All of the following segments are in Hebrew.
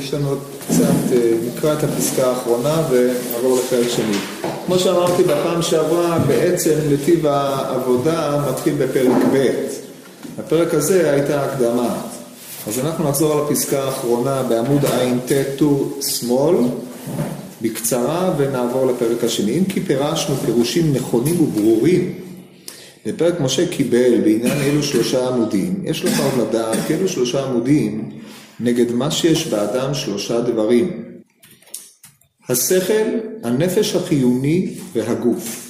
יש לנו עוד קצת, אה, נקרא את הפסקה האחרונה ונעבור לפרק שני. כמו שאמרתי בפעם שעברה, בעצם נתיב העבודה מתחיל בפרק ב'. הפרק הזה הייתה הקדמה. אז אנחנו נחזור על הפסקה האחרונה בעמוד ע"ט שמאל, בקצרה, ונעבור לפרק השני. אם כי פירשנו פירושים נכונים וברורים בפרק משה קיבל בעניין אלו שלושה עמודים, יש לך עוד לדעת כי אלו שלושה עמודים נגד מה שיש באדם שלושה דברים. השכל, הנפש החיוני והגוף.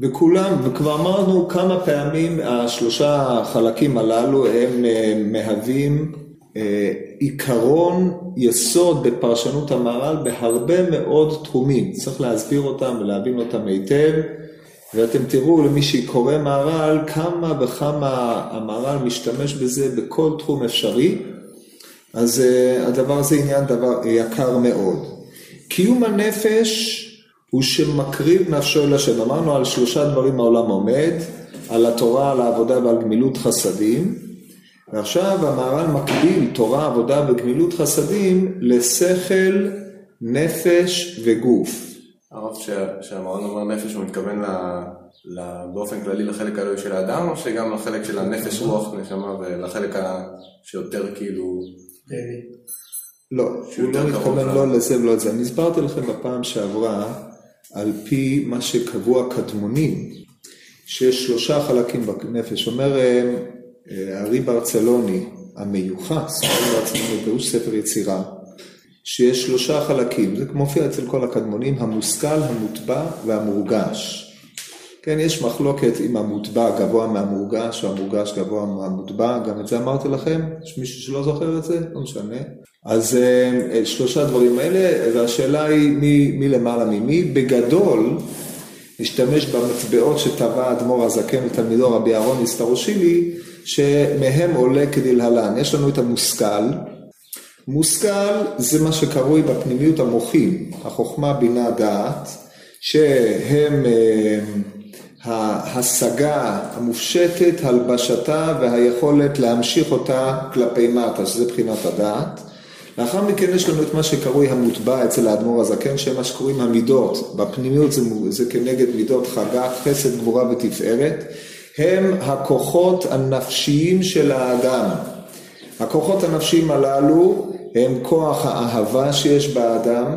וכולם, וכבר אמרנו כמה פעמים השלושה חלקים הללו הם אה, מהווים אה, עיקרון יסוד בפרשנות המהר"ל בהרבה מאוד תחומים. צריך להסביר אותם ולהבין אותם היטב. ואתם תראו למי שקורא מהר"ל כמה וכמה המהר"ל משתמש בזה בכל תחום אפשרי, אז uh, הדבר הזה עניין דבר יקר מאוד. קיום הנפש הוא שמקריב נפשו אל השם. אמרנו על שלושה דברים העולם עומד, על התורה, על העבודה ועל גמילות חסדים, ועכשיו המהר"ל מקביל תורה, עבודה וגמילות חסדים לשכל, נפש וגוף. הרב, כשהמרן אומר נפש, הוא מתכוון באופן כללי לחלק האלוהי של האדם, או שגם לחלק של הנפש, רוח, נשמה, ולחלק שיותר כאילו... לא, הוא לא מתכוון לא לזה ולא לזה. אני הסברתי לכם בפעם שעברה, על פי מה שקבוע קדמונים, שיש שלושה חלקים בנפש. אומר אה, אה, ארי ברצלוני, המיוחס, ארי ברצלוני, פירוש ספר יצירה, שיש שלושה חלקים, זה מופיע אצל כל הקדמונים, המושכל, המוטבע והמורגש. כן, יש מחלוקת אם המוטבע גבוה מהמורגש או המורגש גבוה מהמוטבע, גם את זה אמרתי לכם, יש מישהו שלא זוכר את זה? לא משנה. אז אה, שלושה דברים האלה, והשאלה היא מי, מי למעלה ממי. בגדול, נשתמש במטבעות שטבע אדמו"ר הזקן ותלמידו רבי אהרון הסטרושילי, שמהם עולה כדלהלן. יש לנו את המושכל, מושכל זה מה שקרוי בפנימיות המוחים, החוכמה, בינה, דעת, שהם אה, ההשגה המופשטת, הלבשתה והיכולת להמשיך אותה כלפי מטה, שזה בחינת הדעת. לאחר מכן יש לנו את מה שקרוי המוטבע אצל האדמו"ר הזקן, שהם מה שקוראים המידות. בפנימיות זה, זה כנגד מידות חגת, חסד, גבורה ותפארת. הם הכוחות הנפשיים של האדם. הכוחות הנפשיים הללו הם כוח האהבה שיש באדם,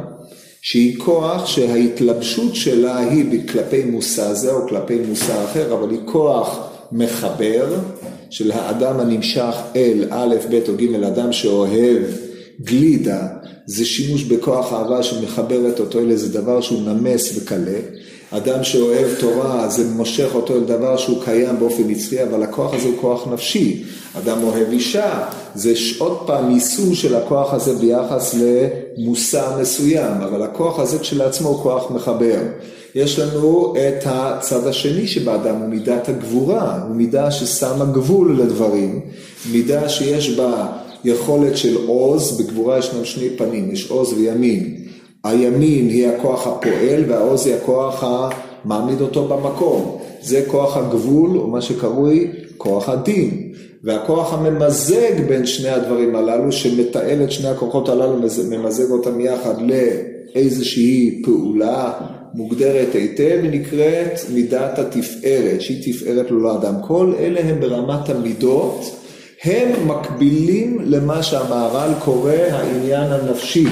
שהיא כוח שההתלבשות שלה היא כלפי מושא זה או כלפי מושא אחר, אבל היא כוח מחבר של האדם הנמשך אל א', ב' או ג', אדם שאוהב גלידה, זה שימוש בכוח אהבה שמחברת אותו אל איזה דבר שהוא נמס וקלה. אדם שאוהב תורה, זה מושך אותו אל דבר שהוא קיים באופן נצחי, אבל הכוח הזה הוא כוח נפשי. אדם אוהב אישה, זה עוד פעם יישום של הכוח הזה ביחס למושא מסוים, אבל הכוח הזה כשלעצמו הוא כוח מחבר. יש לנו את הצד השני שבאדם, הוא מידת הגבורה, הוא מידה ששמה גבול לדברים, מידה שיש בה יכולת של עוז, בגבורה ישנם שני פנים, יש עוז וימין. הימין היא הכוח הפועל והעוז היא הכוח המעמיד אותו במקום. זה כוח הגבול, או מה שקרוי כוח הדין. והכוח הממזג בין שני הדברים הללו, שמתעל את שני הכוחות הללו, ממזג אותם יחד לאיזושהי פעולה מוגדרת היטב, היא נקראת מידת התפארת, שהיא תפארת לו לאדם. כל אלה הם ברמת המידות, הם מקבילים למה שהמהר"ל קורא העניין הנפשי.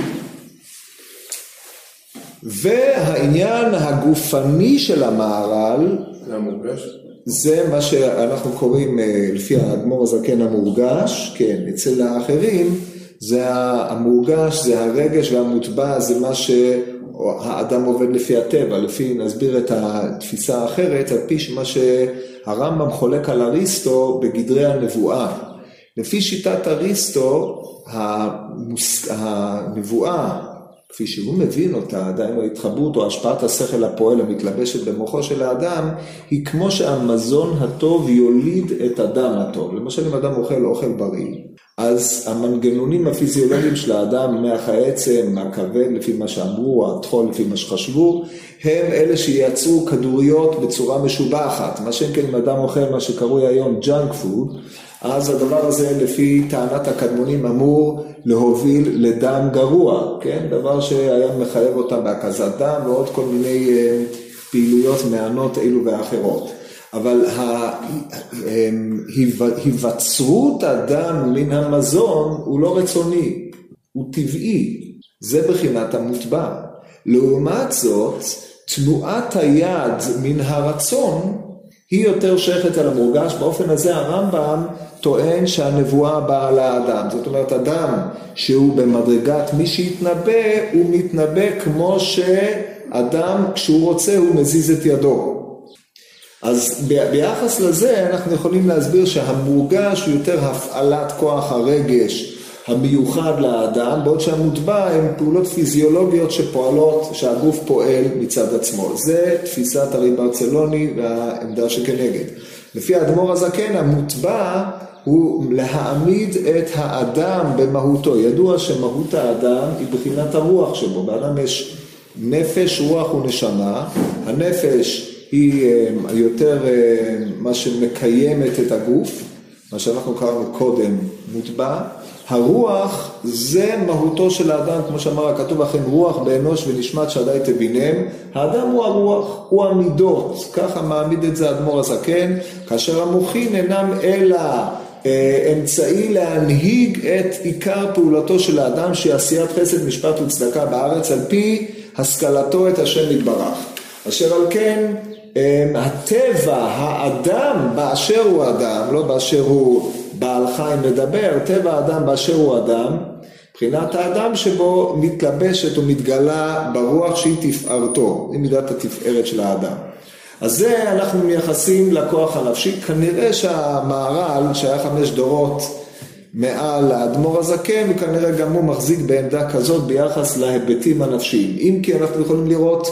והעניין הגופני של המהר"ל, זה המורגש? זה מה שאנחנו קוראים אה, לפי האדמו"ר הזקן המורגש, כן, אצל האחרים זה המורגש, זה הרגש והמוטבע, זה מה שהאדם עובד לפי הטבע, לפי, נסביר את התפיסה האחרת, על פי מה שהרמב"ם חולק על אריסטו בגדרי הנבואה. לפי שיטת אריסטו, המוס... הנבואה כפי שהוא מבין אותה, דהיינו ההתחברות או השפעת השכל הפועל המתלבשת במוחו של האדם, היא כמו שהמזון הטוב יוליד את הדם הטוב. למשל אם אדם אוכל אוכל בריא, אז המנגנונים הפיזיולוגיים של האדם, מח העצם, הכבד לפי מה שאמרו, הטחול לפי מה שחשבו, הם אלה שייצרו כדוריות בצורה משובחת. מה שאין כן אם אדם אוכל מה שקרוי היום junk food, אז הדבר הזה לפי טענת הקדמונים אמור להוביל לדם גרוע, כן? דבר שהיה מחייב אותם בהקזת דם ועוד כל מיני אה, פעילויות מענות אלו ואחרות. אבל היווצרות הדם מן המזון הוא לא רצוני, הוא טבעי, זה בחינת המוטבע. לעומת זאת, תנועת היד מן הרצון היא יותר שייכת על המורגש, באופן הזה הרמב"ם טוען שהנבואה באה לאדם. זאת אומרת, אדם שהוא במדרגת מי שיתנבא, הוא מתנבא כמו שאדם, כשהוא רוצה, הוא מזיז את ידו. אז ביחס לזה אנחנו יכולים להסביר שהמורגש הוא יותר הפעלת כוח הרגש המיוחד לאדם, בעוד שהמוטבע הן פעולות פיזיולוגיות שפועלות, שהגוף פועל מצד עצמו. זה תפיסת הרי ברצלוני והעמדה שכנגד. לפי האדמו"ר הזקן, המוטבע הוא להעמיד את האדם במהותו. ידוע שמהות האדם היא בחינת הרוח שבו. באדם יש נפש, רוח ונשמה. הנפש היא אה, יותר אה, מה שמקיימת את הגוף, מה שאנחנו קראנו קודם מוטבע. הרוח זה מהותו של האדם, כמו שאמר הכתוב לכם, רוח באנוש ונשמת שדי תבינם. האדם הוא הרוח, הוא המידות, ככה מעמיד את זה האדמו"ר הזקן, כאשר המוחין אינם אלא אמצעי להנהיג את עיקר פעולתו של האדם שהיא עשיית חסד, משפט וצדקה בארץ על פי השכלתו את השם יתברך. אשר על כן אה, הטבע, האדם באשר הוא אדם, לא באשר הוא בעל חיים לדבר, טבע האדם באשר הוא אדם, מבחינת האדם שבו מתלבשת ומתגלה ברוח שהיא תפארתו, היא מידת התפארת של האדם. אז זה אנחנו מייחסים לכוח הנפשי, כנראה שהמהר"ל שהיה חמש דורות מעל האדמו"ר הזקן, כנראה גם הוא מחזיק בעמדה כזאת ביחס להיבטים הנפשיים. אם כי אנחנו יכולים לראות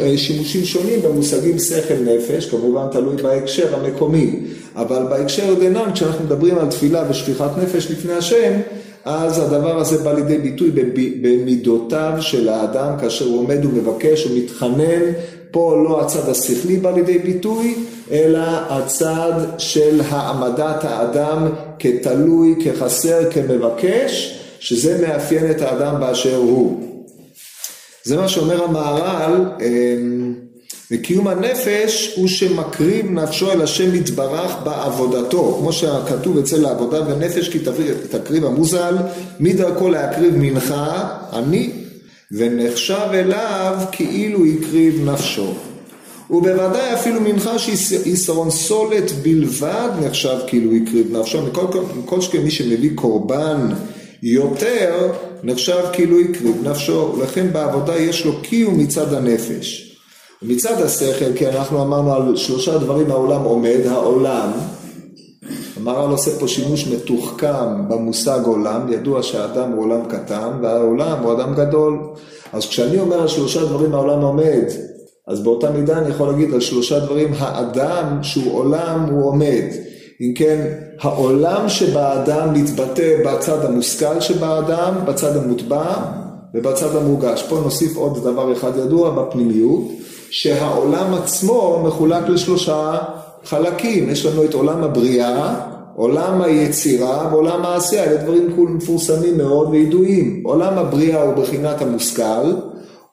אה, שימושים שונים במושגים שכל נפש, כמובן תלוי בהקשר המקומי, אבל בהקשר דנן, כשאנחנו מדברים על תפילה ושפיכת נפש לפני השם, אז הדבר הזה בא לידי ביטוי במידותיו של האדם כאשר הוא עומד ומבקש ומתחנן, פה לא הצד השכלי בא לידי ביטוי, אלא הצד של העמדת האדם כתלוי, כחסר, כמבקש, שזה מאפיין את האדם באשר הוא. זה מה שאומר המהר"ל, אמ, וקיום הנפש הוא שמקריב נפשו אל השם יתברך בעבודתו, כמו שכתוב אצל העבודה ונפש כי תקריב המוזל, מדרכו להקריב מנחה, אני, ונחשב אליו כאילו הקריב נפשו. ובוודאי אפילו מנחה שיסרון סולת בלבד נחשב כאילו הקריב נפשו, מכל, מכל שכן מי שמביא קורבן יותר נחשב כאילו הקריב נפשו, ולכן בעבודה יש לו קיום מצד הנפש. מצד השכל, כי אנחנו אמרנו על שלושה דברים העולם עומד, העולם, המהר"ל עושה פה שימוש מתוחכם במושג עולם, ידוע שהאדם הוא עולם קטן והעולם הוא אדם גדול. אז כשאני אומר על שלושה דברים העולם עומד, אז באותה מידה אני יכול להגיד על שלושה דברים האדם שהוא עולם הוא עומד. אם כן, העולם שבאדם מתבטא בצד המושכל שבאדם, בצד המוטבע ובצד המורגש. פה נוסיף עוד דבר אחד ידוע בפנימיות, שהעולם עצמו מחולק לשלושה חלקים. יש לנו את עולם הבריאה, עולם היצירה ועולם העשייה, אלה דברים כולם מפורסמים מאוד וידועים. עולם הבריאה הוא בחינת המושכל,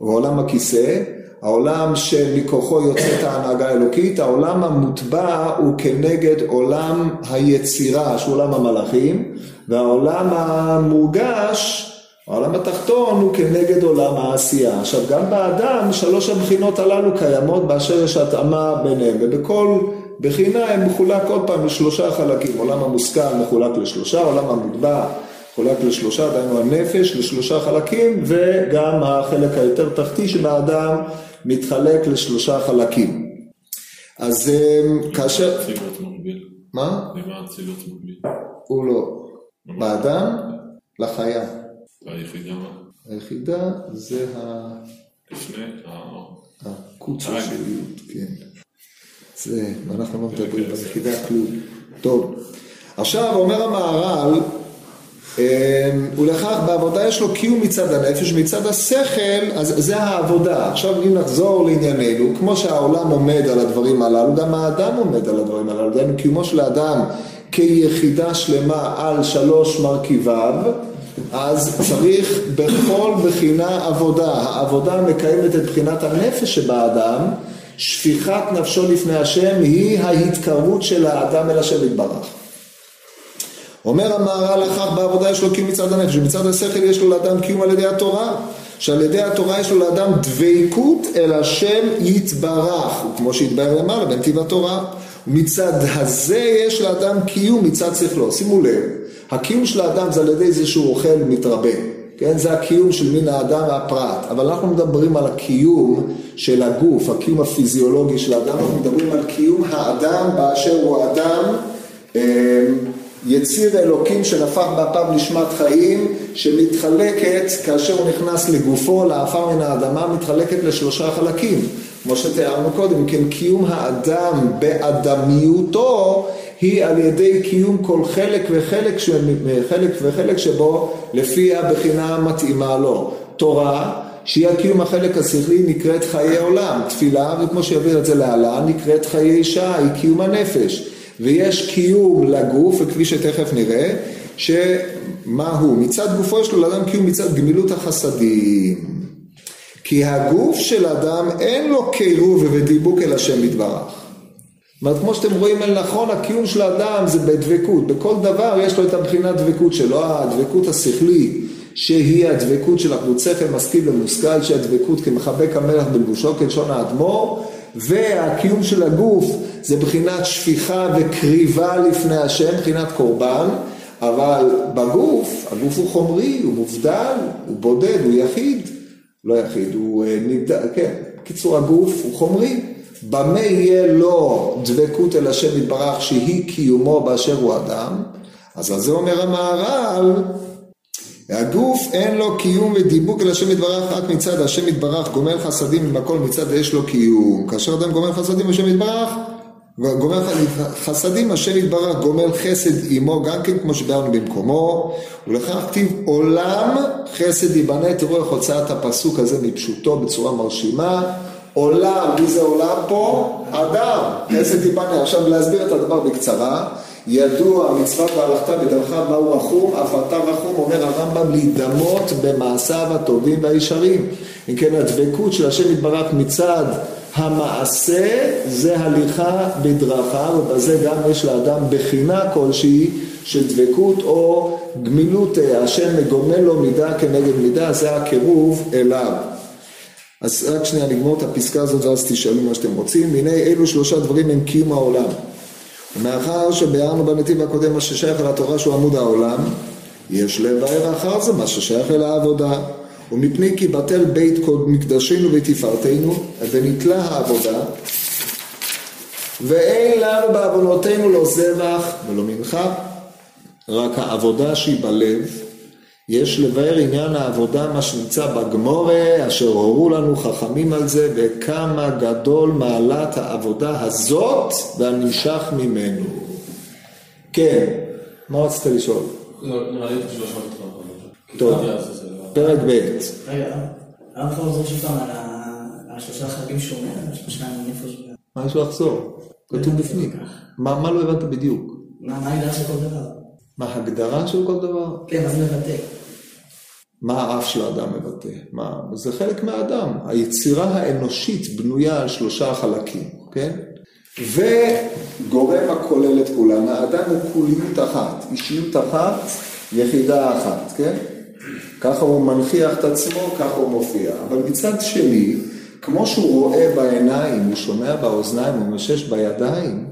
או עולם הכיסא, העולם שמכוחו יוצאת ההנהגה האלוקית, העולם המוטבע הוא כנגד עולם היצירה, שהוא עולם המלאכים, והעולם המורגש, העולם התחתון הוא כנגד עולם העשייה. עכשיו גם באדם שלוש הבחינות הללו קיימות באשר יש התאמה ביניהם, ובכל בחינה הם מחולק עוד פעם לשלושה חלקים, עולם המושכל מחולק לשלושה, עולם המוטבע מחולק לשלושה, דהיינו הנפש לשלושה חלקים, וגם החלק היותר תחתי של האדם מתחלק לשלושה חלקים. אז אמ, כאשר... מה? למה אצילות מקביל? הוא לא. באדם, לחיה. והיחידה מה? היחידה זה ה... לפני הקוצו של יוד, כן. זה, ואנחנו לא מדברים ביחידה כלום. טוב, עכשיו אומר המהר"ל, אמ, ולכך בעבודה יש לו קיום מצד הנפש, מצד השכל, אז זה העבודה. עכשיו אם נחזור לענייננו, כמו שהעולם עומד על הדברים הללו, גם האדם עומד על הדברים הללו. דהיינו קיומו של האדם כיחידה שלמה על שלוש מרכיביו, אז צריך בכל בחינה עבודה. העבודה מקיימת את בחינת הנפש שבאדם, שפיכת נפשו לפני השם היא ההתקרבות של האדם אל השם יתברך. אומר המהר"ל אחר בעבודה יש לו קיום מצד הנפש, ומצד השכל יש לו לאדם קיום על ידי התורה, שעל ידי התורה יש לו לאדם דבקות אל השם יתברך, כמו שהתבהר למעלה בנתיב התורה. מצד הזה יש לאדם קיום מצד שכלו. שימו לב, הקיום של האדם זה על ידי זה שהוא אוכל ומתרבה. כן, זה הקיום של מין האדם והפרט, אבל אנחנו מדברים על הקיום של הגוף, הקיום הפיזיולוגי של האדם, אנחנו מדברים על קיום האדם באשר הוא אדם אמ, יציר אלוקים שנפח באפיו נשמת חיים, שמתחלקת, כאשר הוא נכנס לגופו, לעפר מן האדמה, מתחלקת לשלושה חלקים. כמו שתיארנו קודם, כן קיום האדם באדמיותו היא על ידי קיום כל חלק וחלק, חלק וחלק שבו לפי הבחינה המתאימה לו. תורה, שהיא הקיום החלק השכלי, נקראת חיי עולם. תפילה, וכמו שיביא את זה להלן, נקראת חיי שעה, היא קיום הנפש. ויש קיום לגוף, וכפי שתכף נראה, שמה הוא? מצד גופו יש לו לאדם קיום מצד גמילות החסדים. כי הגוף של אדם אין לו קירוב ודיבוק אל השם יתברך. אומרת, כמו שאתם רואים אל נכון, הקיום של האדם זה בדבקות. בכל דבר יש לו את הבחינת דבקות שלו, הדבקות השכלית, שהיא הדבקות של שכל, משכיל ומושכל, שהיא הדבקות כמחבק המלך בלבושו כלשון האדמו"ר, והקיום של הגוף זה בחינת שפיכה וקריבה לפני השם, בחינת קורבן, אבל בגוף, הגוף הוא חומרי, הוא מובדל, הוא בודד, הוא יחיד. לא יחיד, הוא אה, נבדל, כן, קיצור הגוף הוא חומרי. במה יהיה לו דבקות אל השם יתברך שהיא קיומו באשר הוא אדם? אז על זה אומר המהר"ל, הגוף אין לו קיום ודיבוק אל השם יתברך רק מצד השם יתברך גומל חסדים עם הכל מצד יש לו קיום. כאשר אדם גומל חסדים השם יתברך גומל חסדים, השם יתברך גומל חסד עמו גם כן כמו שביארנו במקומו ולכך כתיב עולם חסד ייבנה, תראו איך הוצאת הפסוק הזה מפשוטו בצורה מרשימה עולם, מי זה עולם פה? אדם, חסד ייבנה. עכשיו להסביר את הדבר בקצרה ידוע מצוות והלכת בדרכיו מהו רחום, אף אתה רחום, אומר הרמב"ם, להידמות במעשיו הטובים והישרים. אם כן, הדבקות של השם יתברך מצד המעשה זה הליכה בדרכיו, ובזה גם יש לאדם בחינה כלשהי של דבקות או גמילות, השם מגומל לו מידה כנגד מידה, זה הקירוב אליו. אז רק שנייה נגמור את הפסקה הזאת ואז תשאלו מה שאתם רוצים. הנה אלו שלושה דברים הם קיום העולם. ומאחר שביארנו בנתיב הקודם מה ששייך אל התורה שהוא עמוד העולם, יש לבאר אחר זה מה ששייך אל העבודה. ומפני כי בטל בית מקדשנו ותפארתנו, ונתלה העבודה, ואין לנו בעוונותינו לא זבח ולא מנחה, רק העבודה שהיא בלב. יש לבאר עניין העבודה, מה שנמצא בגמורה, אשר הורו לנו חכמים על זה, וכמה גדול מעלת העבודה הזאת והנמשך ממנו. כן, מה רצית לשאול? לא, נראה לי שלוש טוב. פרק ב'. רגע, הרב יכול לחזור שוב פעם על השלושה חלקים שהוא אומר, על השלושה נפש. מה יש לו לחזור? כתוב בפנים. מה לא הבנת בדיוק? מה ההגדרה של כל דבר? מה ההגדרה של כל דבר? כן, מה זה מבטא? מה האף של האדם מבטא? מה... זה חלק מהאדם. היצירה האנושית בנויה על שלושה חלקים, כן? וגורם הכולל את כולם. האדם הוא כוליות אחת, אישיות אחת, יחידה אחת, כן? ככה הוא מנכיח את עצמו, ככה הוא מופיע. אבל מצד שני, כמו שהוא רואה בעיניים, הוא שומע באוזניים, הוא משש בידיים,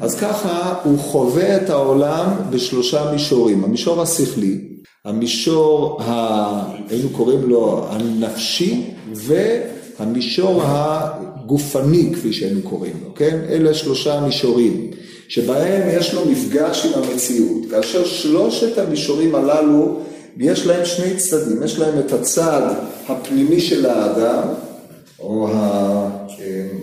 אז ככה הוא חווה את העולם בשלושה מישורים. המישור השכלי, המישור, ה... היינו קוראים לו הנפשי, והמישור הגופני, כפי שהיינו קוראים לו, כן? אלה שלושה מישורים, שבהם יש לו מפגש עם המציאות. כאשר שלושת המישורים הללו יש להם שני צדדים, יש להם את הצד הפנימי של האדם, או ה...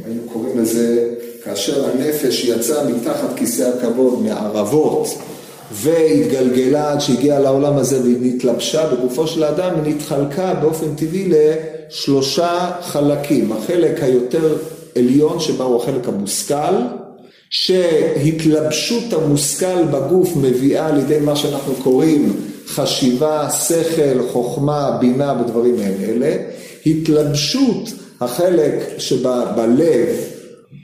היינו קוראים לזה, כאשר הנפש יצאה מתחת כיסא הכבוד מערבות והתגלגלה עד שהגיעה לעולם הזה והתלבשה בגופו של האדם, היא נתחלקה באופן טבעי לשלושה חלקים. החלק היותר עליון שבה הוא החלק המושכל, שהתלבשות המושכל בגוף מביאה לידי מה שאנחנו קוראים חשיבה, שכל, חוכמה, בינה ודברים מעין אלה, התלבשות החלק שבלב,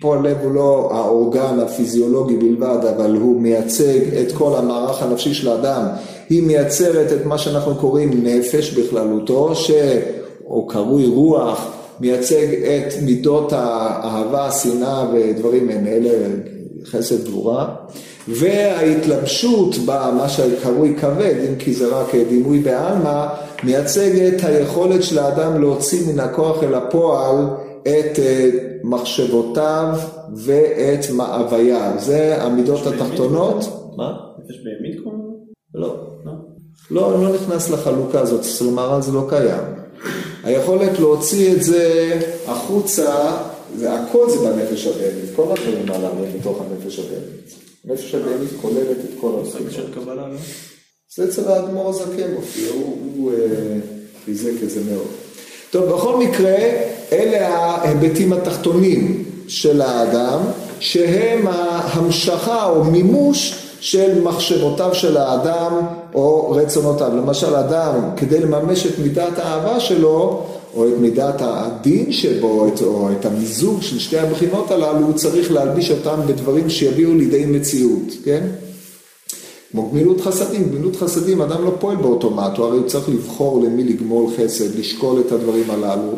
פה הלב הוא לא האורגן הפיזיולוגי בלבד, אבל הוא מייצג את כל המערך הנפשי של האדם, היא מייצרת את מה שאנחנו קוראים נפש בכללותו, ש... או קרוי רוח, מייצג את מידות האהבה, השנאה ודברים מעין אלה, חסד גבורה, וההתלבשות במה שקרוי כבד, אם כי זה רק דימוי בעלמא, מייצג את היכולת של האדם להוציא מן הכוח אל הפועל את אה, מחשבותיו ואת מאווייו. זה המידות התחתונות. מה? נפש בהמית קוראים לא. לא, לא נכנס לחלוקה הזאת, אצל מהר"ל זה לא קיים. היכולת להוציא את זה החוצה, זה הכל זה בנפש הבהמית, כל הדברים הללו הם בתוך הנפש הבהמית. הנפש הבהמית כוללת את כל קבלה, לא? זה אצל האדמו"ר הזקן מופיע, הוא, הוא אה, חיזק את זה מאוד. טוב, בכל מקרה, אלה ההיבטים התחתונים של האדם, שהם ההמשכה או מימוש של מחשבותיו של האדם או רצונותיו. למשל, אדם, כדי לממש את מידת האהבה שלו, או את מידת הדין שבו, או את המיזוג של שתי הבחינות הללו, הוא צריך להלביש אותם בדברים שיביאו לידי מציאות, כן? כמו גמילות חסדים, גמילות חסדים, אדם לא פועל באוטומט, הוא הרי צריך לבחור למי לגמול חסד, לשקול את הדברים הללו,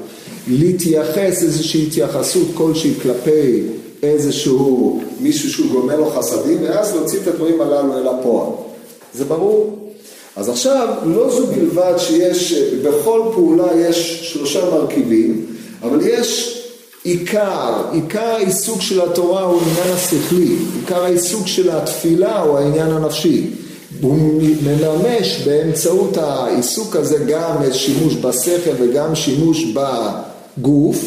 להתייחס איזושהי התייחסות כלשהי כלפי איזשהו מישהו שהוא גומל לו חסדים, ואז להוציא את הדברים הללו אל הפועל. זה ברור? אז עכשיו, לא זו בלבד שיש, בכל פעולה יש שלושה מרכיבים, אבל יש עיקר, עיקר העיסוק של התורה הוא העניין השכלי, עיקר העיסוק של התפילה הוא העניין הנפשי. הוא מממש באמצעות העיסוק הזה גם שימוש בשכל וגם שימוש בגוף,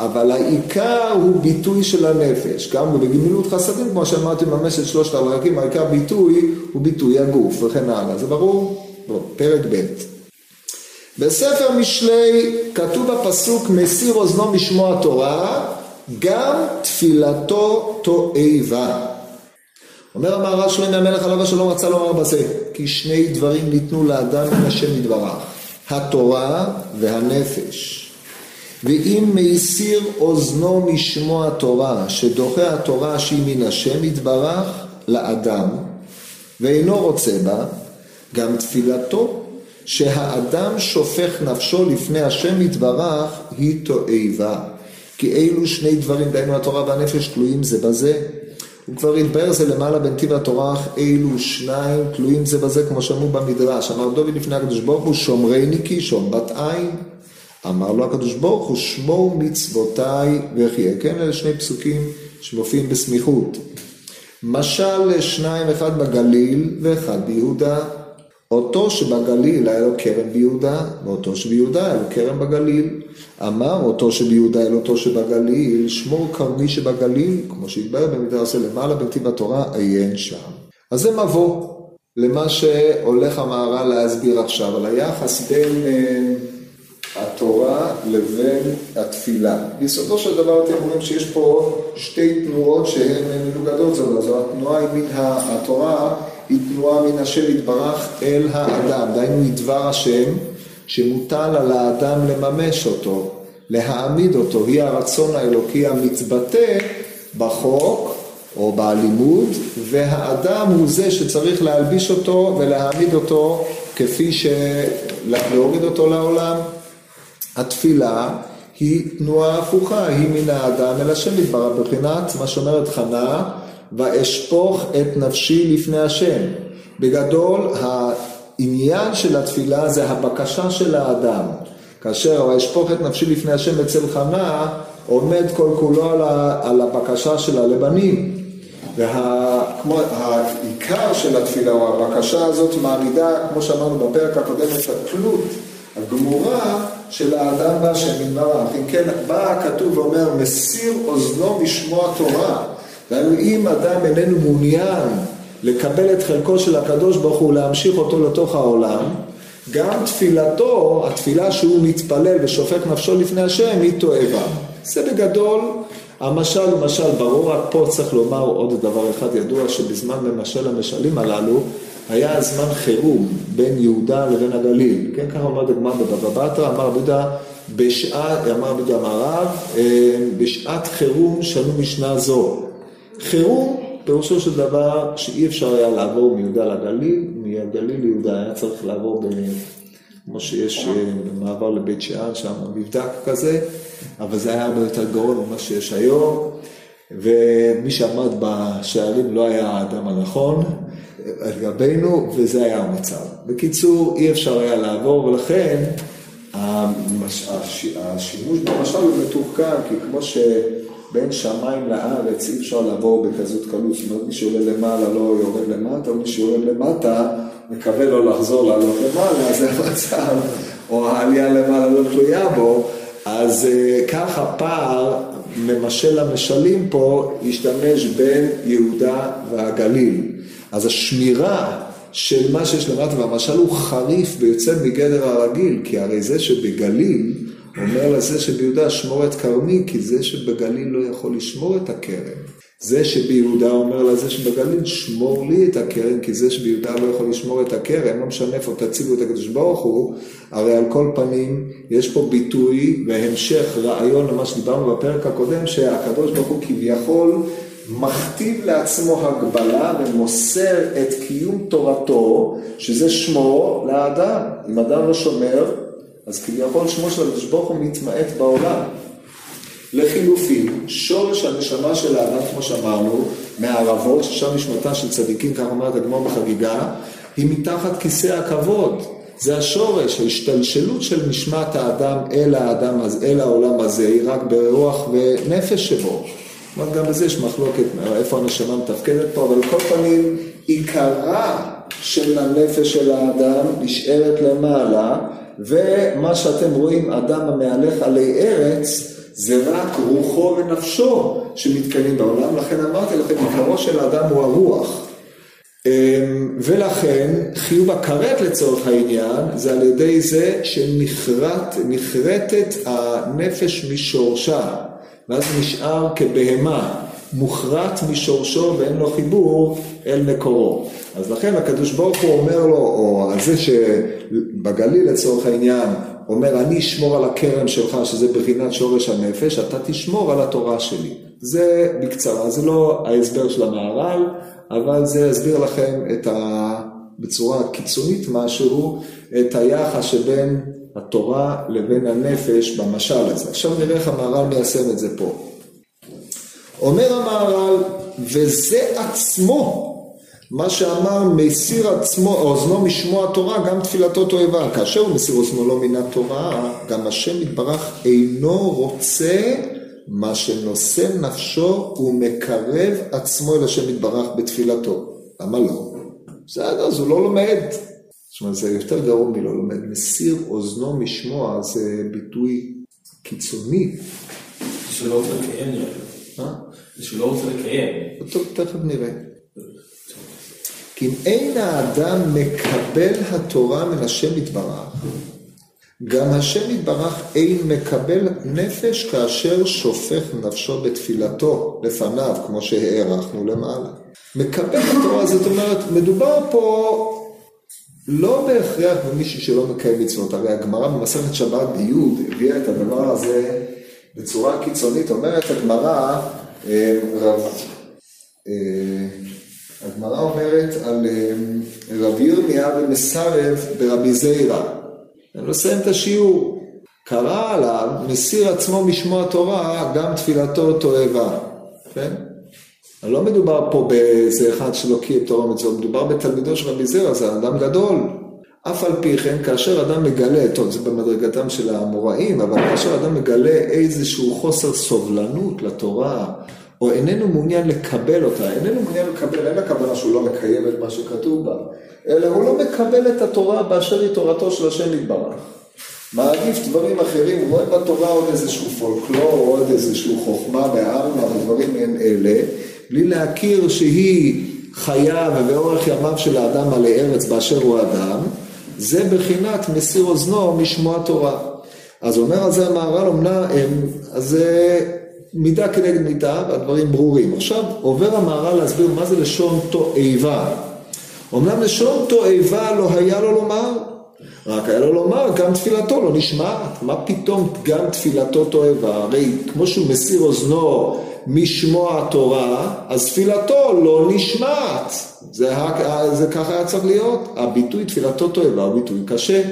אבל העיקר הוא ביטוי של הנפש. גם בגמילות חסדים, כמו שאמרתי, ממש את שלושת הרקים, העיקר ביטוי הוא ביטוי הגוף וכן הלאה. זה ברור? בוא, פרק ב'. בספר משלי כתוב בפסוק מסיר אוזנו משמוע תורה, גם תפילתו תועבה. אומר המהר"ל שלמה המלך עליו השלום רצה לומר בזה, כי שני דברים ניתנו לאדם מן השם יתברך, התורה והנפש. ואם מסיר אוזנו משמוע תורה, שדוחה התורה שהיא מן השם יתברך לאדם, ואינו רוצה בה, גם תפילתו שהאדם שופך נפשו לפני השם יתברך היא תועבה. כי אלו שני דברים, דהיינו התורה והנפש, תלויים זה בזה. הוא כבר התבהר זה למעלה בנתיב התורה, אלו שניים תלויים זה בזה, כמו שאמרו במדרש. אמר דוד לפני הקדוש ברוך הוא, שומרני כי שום בת עין. אמר לו הקדוש ברוך הוא, שמור מצוותיי וחיה. כן, אלה שני פסוקים שמופיעים בסמיכות. משל שניים, אחד בגליל ואחד ביהודה. אותו שבגליל היה לו כרם ביהודה, ואותו שביהודה היה לו כרם בגליל. אמר אותו שביהודה אל אותו שבגליל, שמור כרמי שבגליל, כמו שהתברר במדרש למעלה בנתיב התורה, עיין שם. אז זה מבוא למה שהולך המהר"ל להסביר עכשיו, על היחס בין אה, התורה לבין התפילה. ביסודו של דבר אתם רואים שיש פה שתי תנועות שהן מנוגדות זו לזו, התנועה היא מן התורה היא תנועה מן השם יתברך אל האדם, דהיינו היא דבר השם שמוטל על האדם לממש אותו, להעמיד אותו, היא הרצון האלוקי המתבטא בחוק או בלימוד, והאדם הוא זה שצריך להלביש אותו ולהעמיד אותו כפי ש... להוריד אותו לעולם. התפילה היא תנועה הפוכה, היא מן האדם אל השם יתברך, בבחינת מה שאומרת חנה ואשפוך את נפשי לפני השם. בגדול, העניין של התפילה זה הבקשה של האדם. כאשר ואשפוך את נפשי לפני השם אצל חנה, עומד כל כולו על, ה, על הבקשה של הלבנים. והעיקר של התפילה או הבקשה הזאת מעמידה, כמו שאמרנו בפרק הקודם, את התלות הגמורה של האדם בהשם יתברך. אם כן, בא הכתוב ואומר, מסיר אוזנו משמוע תורה. דהיינו, אם אדם איננו מעוניין לקבל את חלקו של הקדוש ברוך הוא, להמשיך אותו לתוך העולם, גם תפילתו, התפילה שהוא מתפלל ושופך נפשו לפני השם, היא תועבה. זה בגדול המשל הוא משל ברור, רק פה צריך לומר עוד דבר אחד ידוע, שבזמן ממשל המשלים הללו, היה זמן חירום בין יהודה לבין הגליל. כן, ככה אומר דגמר בבבא בתרא, אמר רבי בשעת, אמר רבי המערב, אה, בשעת חירום שנו משנה זו. חירום, פירושו של דבר שאי אפשר היה לעבור מיהודה לגליל, מהגליל ליהודה היה צריך לעבור ב... כמו שיש אה, במעבר לבית שאן, שם מבדק כזה, אבל זה היה הרבה יותר גרוע ממה שיש היום, ומי שעמד בשערים לא היה האדם הנכון על גבינו, וזה היה המצב. בקיצור, אי אפשר היה לעבור, ולכן. השימוש במשל הוא מתוחכם, כי כמו שבין שמיים לארץ אי אפשר לעבור בכזאת קלות, זאת אומרת מי שעולה למעלה לא יורד למטה, ומי שיורד למטה מקווה לא לחזור לעלות למעלה, זה המצב, או העלייה למעלה לא תלויה בו, אז uh, ככה פער ממשל המשלים פה השתמש בין יהודה והגליל. אז השמירה של מה שיש למטה, והמשל הוא חריף ויוצא מגדר הרגיל, כי הרי זה שבגליל אומר לזה שביהודה שמור את כרמי, כי זה שבגליל לא יכול לשמור את הכרם. זה שביהודה אומר לזה שבגליל שמור לי את הכרם, כי זה שביהודה לא יכול לשמור את הכרם, לא משנה איפה תציגו את הקדוש ברוך הוא, הרי על כל פנים יש פה ביטוי והמשך רעיון למה שדיברנו בפרק הקודם, שהקדוש ברוך הוא כביכול מכתיב לעצמו הגבלה ומוסר את קיום תורתו, שזה שמו לאדם. אם אדם לא שומר, אז כביכול שמו של הקדוש ברוך הוא מתמעט בעולם. לחילופין, שורש הנשמה של האדם, כמו שאמרנו, מהערבות, ששם נשמתה של צדיקים, כך אומרת הגמור בחגיגה, היא מתחת כיסא הכבוד. זה השורש, ההשתלשלות של נשמת האדם אל האדם, אל העולם הזה, היא רק ברוח ונפש שבו. אומרת, גם בזה יש מחלוקת, איפה הנשמה מתפקדת פה, אבל כל פנים, עיקרה של הנפש של האדם נשארת למעלה, ומה שאתם רואים, אדם המהלך עלי ארץ, זה רק רוחו ונפשו שמתקיימים בעולם, לכן אמרתי לכם, עיקרו של האדם הוא הרוח. אמ, ולכן חיוב הכרת לצורך העניין זה על ידי זה שנחרטת הנפש משורשה. ואז נשאר כבהמה, מוכרת משורשו ואין לו חיבור אל מקורו. אז לכן הקדוש ברוך הוא אומר לו, או זה שבגליל לצורך העניין, אומר אני אשמור על הכרם שלך שזה בחינת שורש הנפש, אתה תשמור על התורה שלי. זה בקצרה, זה לא ההסבר של המהר"ל, אבל זה יסביר לכם את ה... בצורה קיצונית משהו, את היחס שבין התורה לבין הנפש במשל הזה. עכשיו נראה איך המהר"ל מיישם את זה פה. אומר המהר"ל, וזה עצמו, מה שאמר מסיר עצמו, אוזנו משמוע תורה, גם תפילתו תועבה. כאשר הוא מסיר אוזנו לא מן התורה, גם השם יתברך אינו רוצה מה שנושא נפשו ומקרב עצמו אל השם יתברך בתפילתו. למה לא? בסדר, אז הוא לא לומד. זאת אומרת, זה יותר גרוע מלא לומד. מסיר אוזנו משמוע זה ביטוי קיצוני. זה שלא רוצה לקיים זה שלא רוצה לקיים. תכף נראה. כי אם אין האדם מקבל התורה מן השם יתברך, גם השם יתברך אין מקבל נפש כאשר שופך נפשו בתפילתו לפניו, כמו שהערכנו למעלה. מקבל התורה, זאת אומרת, מדובר פה לא בהכרח במישהו שלא מקיים מצוות, הרי הגמרא במסכת שבת ביוד הביאה את הדבר הזה בצורה קיצונית, אומרת הגמרא, רב, אה, הגמרא אומרת על אה, רב ירמיה ומסרב ברבי זיירא, אני מסיים את השיעור, קרא עליו, מסיר עצמו משמוע תורה, גם תפילתו תועבה, כן? לא מדובר פה באיזה אחד שלא קיים תורה ומצוות, מדובר בתלמידו של רבי זרע, זה אדם גדול. אף על פי כן, כאשר אדם מגלה, טוב, זה במדרגתם של האמוראים, אבל כאשר אדם מגלה איזשהו חוסר סובלנות לתורה, או איננו מעוניין לקבל אותה, איננו מעוניין לקבל, אין הכוונה שהוא לא מקיים את מה שכתוב בה, אלא הוא לא מקבל את התורה באשר היא תורתו של השם יתברך. מעדיף דברים אחרים, הוא רואה בתורה עוד איזשהו פולקלור, עוד איזשהו חוכמה בעלמא ודברים מעין אלה, בלי להכיר שהיא חיה ובאורך ימיו של האדם מלא ארץ באשר הוא אדם, זה בחינת מסיר אוזנו משמוע תורה. אז אומר על זה המהר"ל, אמנם, אז זה מידה כנגד מידה, והדברים ברורים. עכשיו עובר המהר"ל להסביר מה זה לשון תועבה. אמנם לשון תועבה לא היה לו לומר, רק היה לו לומר, גם תפילתו לא נשמעת. מה פתאום גם תפילתו תועבה? הרי כמו שהוא מסיר אוזנו משמוע התורה, אז תפילתו לא נשמעת. זה, זה ככה היה צריך להיות. הביטוי תפילתו תועבה הוא ביטוי קשה.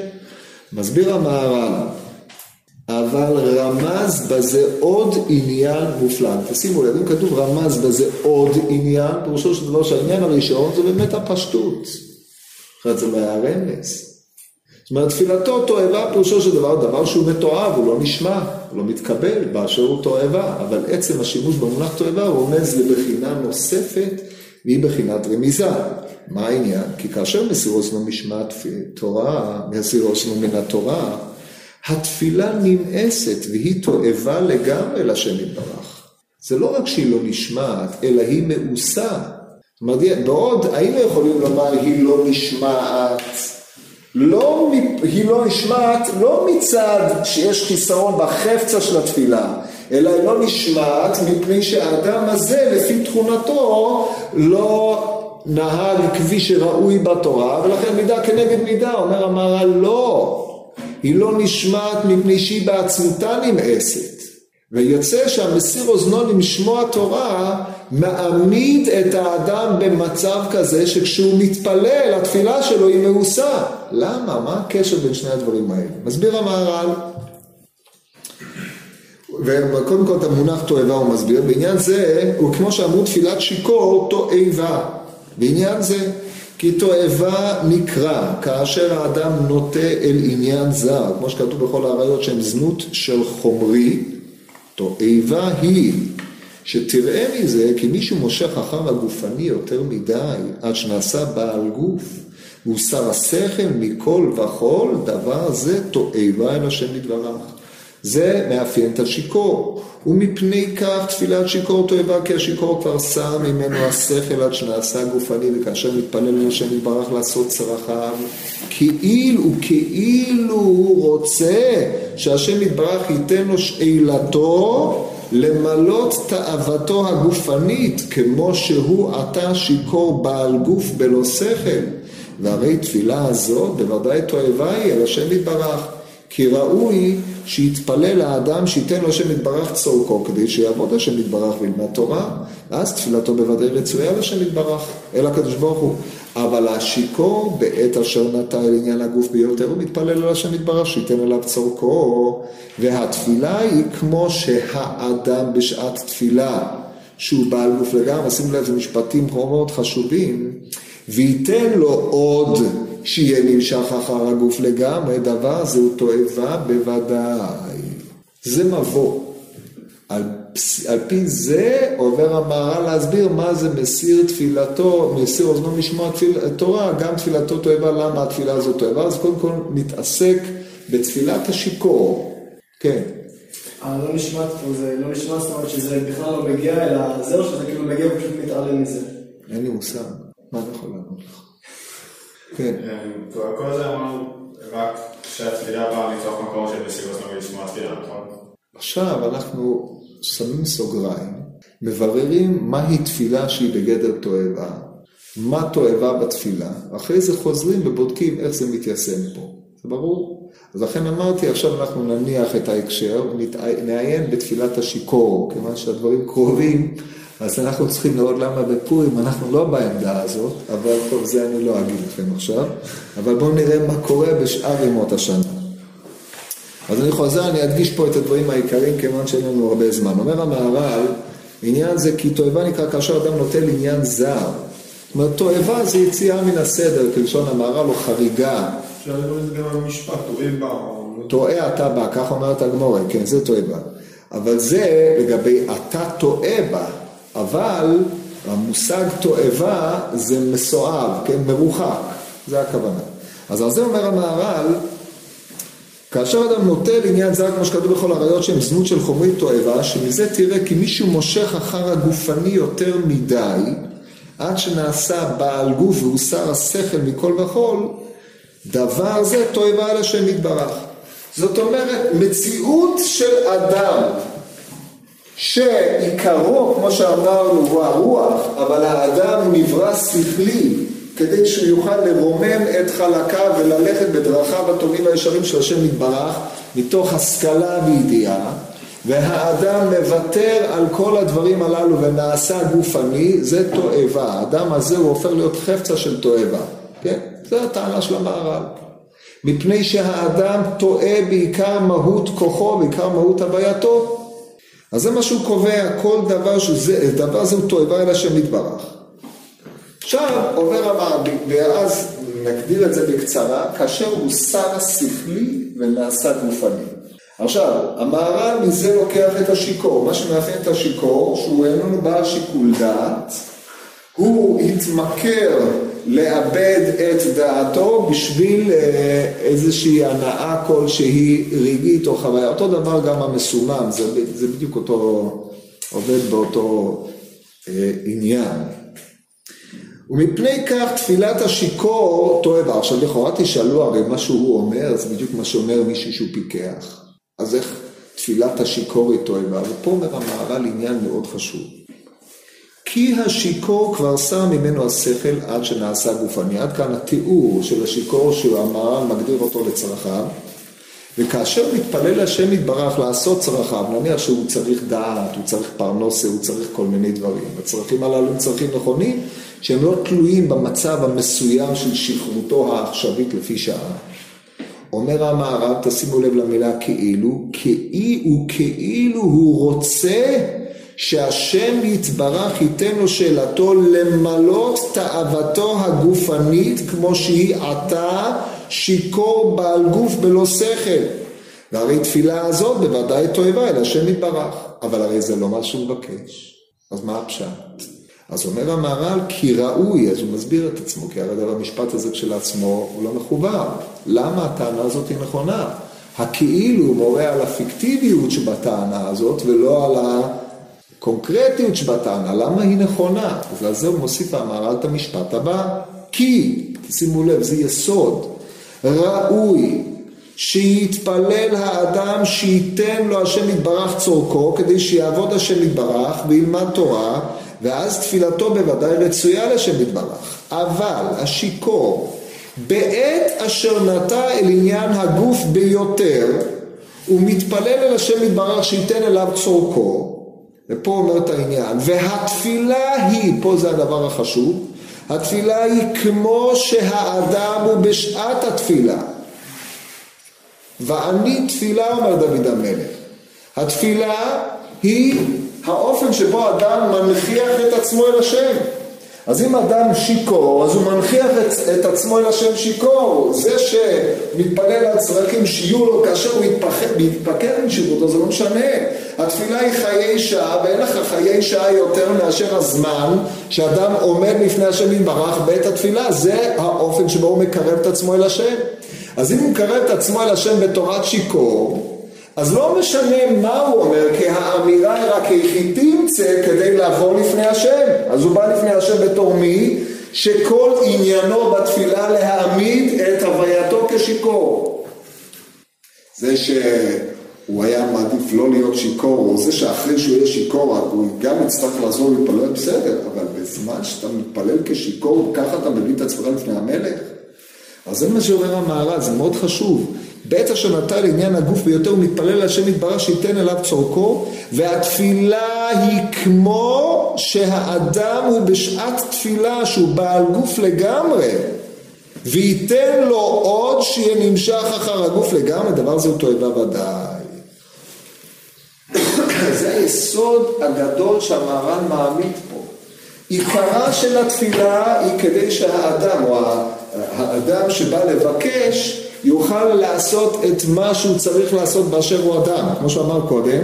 מסביר המהר"ל, אבל רמז בזה עוד עניין מופלג. תשימו לב, אם כתוב רמז בזה עוד עניין, פירושו של דבר שהעניין הראשון זה באמת הפשטות. אחרת זה לא היה רמז. זאת אומרת, תפילתו תועבה פירושו של דבר, דבר שהוא מתועב, הוא לא נשמע, הוא לא מתקבל באשר הוא תועבה, אבל עצם השימוש במונח תועבה רומז לבחינה נוספת, והיא בחינת רמיזה. מה העניין? כי כאשר מסיר אוזנו משמעת תורה, מסיר אוזנו מן התורה, התפילה נמאסת והיא תועבה לגמרי לשם יתברך. זה לא רק שהיא לא נשמעת, אלא היא מאוסה. זאת אומרת, בעוד היינו יכולים לומר היא לא נשמעת, לא, היא לא נשמעת לא מצד שיש חיסרון בחפצה של התפילה, אלא היא לא נשמעת מפני שהאדם הזה לפי תכונתו לא נהג כפי שראוי בתורה, ולכן מידה כנגד מידה, אומר המהר"ל לא, היא לא נשמעת מפני שהיא בעצמותה נמאסת. ויוצא שהמסיר אוזנו למשמוע תורה מעמיד את האדם במצב כזה שכשהוא מתפלל התפילה שלו היא מאוסה. למה? מה הקשר בין שני הדברים האלה? מסביר המהר"ל וקודם כל את המונח תועבה הוא מסביר, בעניין זה הוא כמו שאמרו תפילת שיכור תועבה, בעניין זה כי תועבה נקרא כאשר האדם נוטה אל עניין זר, כמו שכתוב בכל האריות שהם זנות של חומרי, תועבה היא שתראה מזה כי מישהו מושך אחר הגופני יותר מדי עד שנעשה בעל גוף והוסר השכל מכל וכל דבר זה תועבה אל השם יתברך זה מאפיין את השיכור. ומפני כך תפילת שיכור תועבה כי השיכור כבר שם ממנו השכל עד שנעשה גופני וכאשר מתפלל אל השם יתברך לעשות צרכיו. כאילו וכאילו הוא רוצה שהשם יתברך ייתן לו שאלתו למלות תאוותו הגופנית כמו שהוא עתה שיכור בעל גוף בלא שכל. והרי תפילה הזאת בוודאי תועבה היא על השם יתברך כי ראוי שיתפלל האדם שייתן לו השם יתברך צורכו כדי שיעבוד השם יתברך וילמד תורה ואז תפילתו בוודאי רצויה לשם יתברך אל הקדוש ברוך הוא. אבל השיכור בעת אשר נטע אל עניין הגוף ביותר הוא מתפלל על השם יתברך שייתן אליו צורכו והתפילה היא כמו שהאדם בשעת תפילה שהוא בעל גוף לגמרי, שימו לב זה משפטים מאוד חשובים וייתן לו עוד שיהיה נמשך אחר הגוף לגמרי, דבר זה הוא תועבה בוודאי. זה מבוא. על, על פי זה עובר המהר"ל להסביר מה זה מסיר תפילתו, מסיר אוזנו משמוע תפיל, תורה, גם תפילתו תועבה, למה התפילה הזאת תועבה, אז קודם כל נתעסק בתפילת השיכור, כן. אבל לא נשמע פה, זה לא נשמע, זאת אומרת שזה בכלל לא מגיע, אלא זהו שזה כאילו מגיע ופשוט מתעלם מזה. אין לי מושג, מה אתה יכול לענות לך? כן. כל זה אמרנו רק שהתפילה באה מתוך מקור של מסירות נוגד לשמוע תפילה, נכון? עכשיו אנחנו שמים סוגריים, מבררים מהי תפילה שהיא בגדר תועבה, מה תועבה בתפילה, אחרי זה חוזרים ובודקים איך זה מתיישם פה. זה ברור? אז לכן אמרתי, עכשיו אנחנו נניח את ההקשר, נעיין בתפילת השיכור, כיוון שהדברים קרובים אז אנחנו צריכים לראות למה בפורים אנחנו לא בעמדה הזאת, אבל טוב, זה אני לא אגיד לכם עכשיו, אבל בואו נראה מה קורה בשאר ימות השנה. אז אני חוזר, אני אדגיש פה את הדברים העיקריים, כיוון שאין לנו הרבה זמן. אומר המהר"ל, עניין זה כי תועבה נקרא כאשר אדם נוטל עניין זר. זאת אומרת, תועבה זה יציאה מן הסדר, כלשון המהר"ל, או חריגה. אפשר לדבר את זה גם במשפט, טועה בה. טועה אתה בה, כך אומרת הגמורה, כן, זה טועה בה. אבל זה לגבי אתה טועה בה. אבל המושג תועבה זה מסואב, כן, מרוחק, זה הכוונה. אז על זה אומר המהר"ל, כאשר אדם נוטה לעניין זר, כמו שכתוב בכל הראיות שהם זנות של חומרי תועבה, שמזה תראה כי מישהו מושך אחר הגופני יותר מדי, עד שנעשה בעל גוף והוסר השכל מכל וכול, דבר זה תועבה על השם יתברך. זאת אומרת, מציאות של אדם שעיקרו, כמו שאמרנו, הוא הרוח, אבל האדם נברא שכלי, כדי שהוא יוכל לרומם את חלקיו וללכת בדרכיו הטובים והישרים של השם יתברך, מתוך השכלה וידיעה, והאדם מוותר על כל הדברים הללו ונעשה גופני, זה תועבה. האדם הזה הוא הופך להיות חפצה של תועבה. כן? זו הטענה של המהר"ל. מפני שהאדם טועה בעיקר מהות כוחו, בעיקר מהות הווייתו. אז זה מה שהוא קובע, כל דבר שזה, דבר זה הוא תועבה אל השם יתברך. עכשיו עובר המערבי, ואז נגדיר את זה בקצרה, כאשר הוא שר שכלי ונעשה גופני. עכשיו, המהר"ל מזה לוקח את השיכור, מה שמאפיין את השיכור, שהוא איננו בעל שיקול דעת, הוא התמכר לאבד את דעתו בשביל אה, איזושהי הנאה כלשהי רגעית או חוויה. אותו דבר גם המסומם, זה, זה בדיוק אותו, עובד באותו אה, עניין. ומפני כך תפילת השיכור תועבה. עכשיו לכאורה תשאלו, הרי מה שהוא אומר זה בדיוק מה שאומר מישהו שהוא פיקח. אז איך תפילת השיכור היא תועבה? ופה אומר המהר"ל עניין מאוד חשוב. כי השיכור כבר שם ממנו השכל עד שנעשה גופני. עד כאן התיאור של השיכור שהמהר"ל מגדיר אותו לצרכיו. וכאשר מתפלל השם יתברך לעשות צרכיו, נניח שהוא צריך דעת, הוא צריך פרנסה, הוא צריך כל מיני דברים. הצרכים הללו הם צרכים נכונים, שהם לא תלויים במצב המסוים של שכרותו העכשווית לפי שעה. אומר המערב, תשימו לב למילה כאילו, כאי וכאילו הוא רוצה שהשם יתברך ייתן לו שאלתו למלות תאוותו הגופנית כמו שהיא עתה שיכור בעל גוף בלא שכל. והרי תפילה הזאת בוודאי תועבה אל השם יתברך, אבל הרי זה לא מה שהוא מבקש. אז מה הפשט? אז אומר המהר"ל כי ראוי, אז הוא מסביר את עצמו, כי הרי המשפט הזה כשלעצמו הוא לא מחובר. למה הטענה הזאת היא נכונה? הכאילו מורה על הפיקטיביות שבטענה הזאת ולא על הקונקרטיות שבטענה. למה היא נכונה? אז על זה הוא מוסיף המהר"ל את המשפט הבא. כי, שימו לב, זה יסוד. ראוי שיתפלל האדם שייתן לו השם יתברך צורכו כדי שיעבוד השם יתברך וילמד תורה ואז תפילתו בוודאי רצויה לשם יתברך. אבל השיכור בעת אשר נטע אל עניין הגוף ביותר הוא מתפלל אל השם יתברך שייתן אליו צורכו ופה אומר את העניין והתפילה היא, פה זה הדבר החשוב התפילה היא כמו שהאדם הוא בשעת התפילה ואני תפילה אומר דוד המלך התפילה היא האופן שבו אדם מנכיח את עצמו אל השם. אז אם אדם שיכור, אז הוא מנכיח את, את עצמו אל השם שיכור. זה שמתפלל על צרכים שיהיו לו כאשר הוא מתפקד עם שירותו, זה לא משנה. התפילה היא חיי שעה, ואין לך חיי שעה יותר מאשר הזמן שאדם עומד לפני השם יתברך בעת התפילה. זה האופן שבו הוא מקרב את עצמו אל השם. אז אם הוא מקרב את עצמו אל השם בתורת שיכור, אז לא משנה מה הוא אומר, כי האמירה היא רק היכי תמצא כדי לבוא לפני השם. אז הוא בא לפני השם בתור מי? שכל עניינו בתפילה להעמיד את הווייתו כשיכור. זה שהוא היה מעדיף לא להיות שיכור, או זה שאחרי שהוא יהיה שיכור, הוא גם יצטרך לעזור להתפלל, בסדר, אבל בזמן שאתה מתפלל כשיכור, ככה אתה מביא את עצמך לפני המלך? אז זה מה שאומר המהר"ל, זה מאוד חשוב. בעת אשר נטע לעניין הגוף ביותר הוא מתפלל להשם יתברך שייתן אליו צורכו והתפילה היא כמו שהאדם הוא בשעת תפילה שהוא בעל גוף לגמרי וייתן לו עוד שיהיה נמשך אחר הגוף לגמרי, דבר זה הוא תועבה ודאי. זה היסוד הגדול שהמהר"ן מעמיד פה. עיקרה של התפילה היא כדי שהאדם או האדם שבא לבקש יוכל לעשות את מה שהוא צריך לעשות באשר הוא אדם, כמו שאמר קודם,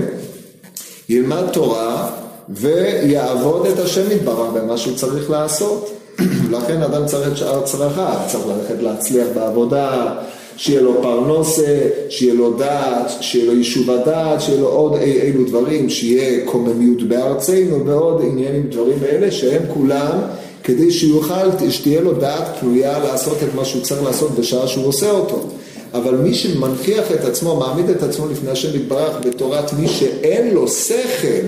ילמד תורה ויעבוד את השם יתברך במה שהוא צריך לעשות. לכן אדם צריך את שאר צרכיו, צריך ללכת להצליח בעבודה, שיהיה לו פרנוסה, שיהיה לו דעת, שיהיה לו יישוב הדעת, שיהיה לו עוד אי אילו דברים, שיהיה קוממיות בארצנו ועוד עניינים דברים האלה שהם כולם כדי שיוכל, שתהיה לו דעת פנויה לעשות את מה שהוא צריך לעשות בשעה שהוא עושה אותו. אבל מי שמנכיח את עצמו, מעמיד את עצמו לפני השם יתברך בתורת מי שאין לו שכל,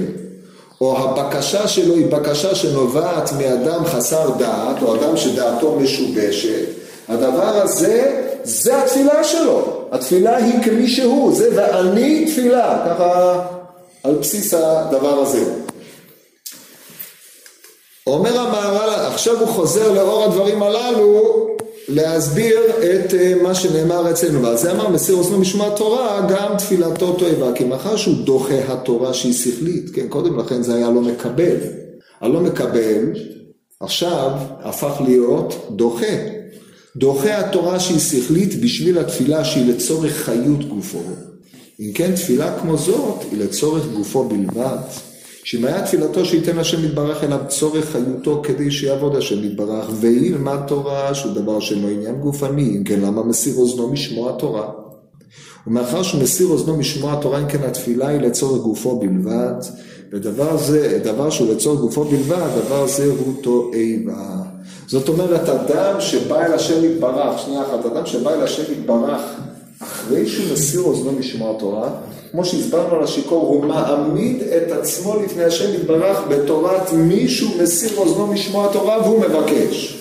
או הבקשה שלו היא בקשה שנובעת מאדם חסר דעת, או אדם שדעתו משובשת, הדבר הזה, זה התפילה שלו. התפילה היא כמי שהוא, זה ואני תפילה, ככה על בסיס הדבר הזה. אומר המהר"ל, עכשיו הוא חוזר לאור הדברים הללו להסביר את אה, מה שנאמר אצלנו, ועל זה אמר מסיר אוזנו משמע תורה, גם תפילתו תועבה, כי מאחר שהוא דוחה התורה שהיא שכלית, כן, קודם לכן זה היה לא מקבל, הלא מקבל עכשיו הפך להיות דוחה, דוחה התורה שהיא שכלית בשביל התפילה שהיא לצורך חיות גופו. אם כן, תפילה כמו זאת היא לצורך גופו בלבד. שאם היה תפילתו שייתן השם יתברך אליו צורך חיותו כדי שיעבוד השם יתברך וילמד תורה שהוא דבר שאינו עניין גופני, אם כן למה מסיר אוזנו משמוע תורה? ומאחר שמסיר אוזנו משמוע תורה, אם כן התפילה היא לצורך גופו בלבד, ודבר זה, דבר שהוא לצורך גופו בלבד, דבר זה הוא תועבה. זאת אומרת, אדם שבא אל השם יתברך, שנייה אחת, אדם שבא אל השם יתברך אחרי שהוא מסיר אוזנו משמוע תורה, כמו שהסברנו על השיכור, הוא מעמיד את עצמו לפני השם יתברך בתורת מישהו מסיר אוזנו משמוע תורה והוא מבקש.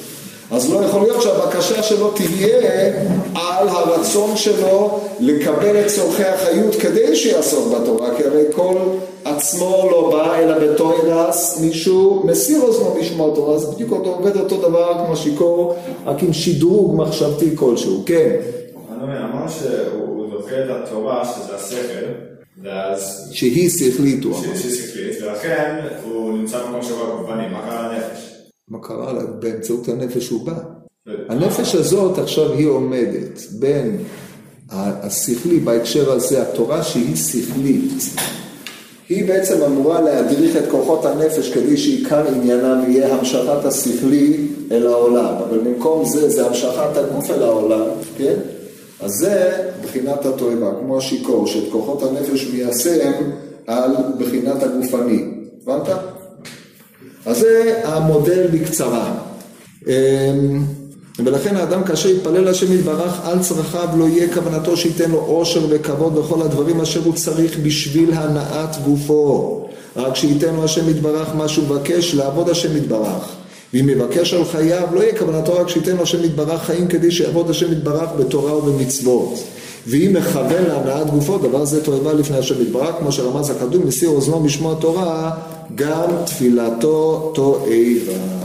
אז לא יכול להיות שהבקשה שלו תהיה על הרצון שלו לקבל את צורכי החיות כדי שיעסוק בתורה, כי הרי כל עצמו לא בא אלא בתוירס, מישהו מסיר אוזנו משמוע תורה, אז בדיוק אותו עובד אותו דבר כמו שיכור, רק עם שדרוג מחשבתי כלשהו, כן. אמרנו שהוא דוחה את התורה, שזה השכל, ואז... שהיא שכלית, הוא אמר. שהיא שכלית, ולכן הוא נמצא במקום שבו הגופני, מה קרה לנפש? מה קרה לה? באמצעות הנפש הוא בא. הנפש הזאת עכשיו היא עומדת בין השכלי בהקשר הזה, התורה שהיא שכלית, היא בעצם אמורה להדריך את כוחות הנפש כדי שעיקר עניינם יהיה המשכת השכלי אל העולם, אבל במקום זה, זה המשכת הגוף אל העולם, כן? אז זה בחינת התועבה, כמו השיכור, שאת כוחות הנפש מיישם על בחינת הגופני. הבנת? אז זה המודל בקצרה. אמ, ולכן האדם כאשר יתפלל השם יתברך על צרכיו לא יהיה כוונתו שייתן לו עושר וכבוד וכל הדברים אשר הוא צריך בשביל הנעת גופו. רק שייתן לו השם יתברך מה שהוא מבקש לעבוד השם יתברך. ואם יבקש על חייו לא יהיה כוונתו רק שייתן השם יתברך חיים כדי שיעבוד השם יתברך בתורה ובמצוות. ואם מכוון להנעת גופו, דבר זה תועבה לפני השם יתברך, כמו שרמז הקדום, מסיר אוזנו משמוע תורה, גם תפילתו תועבה.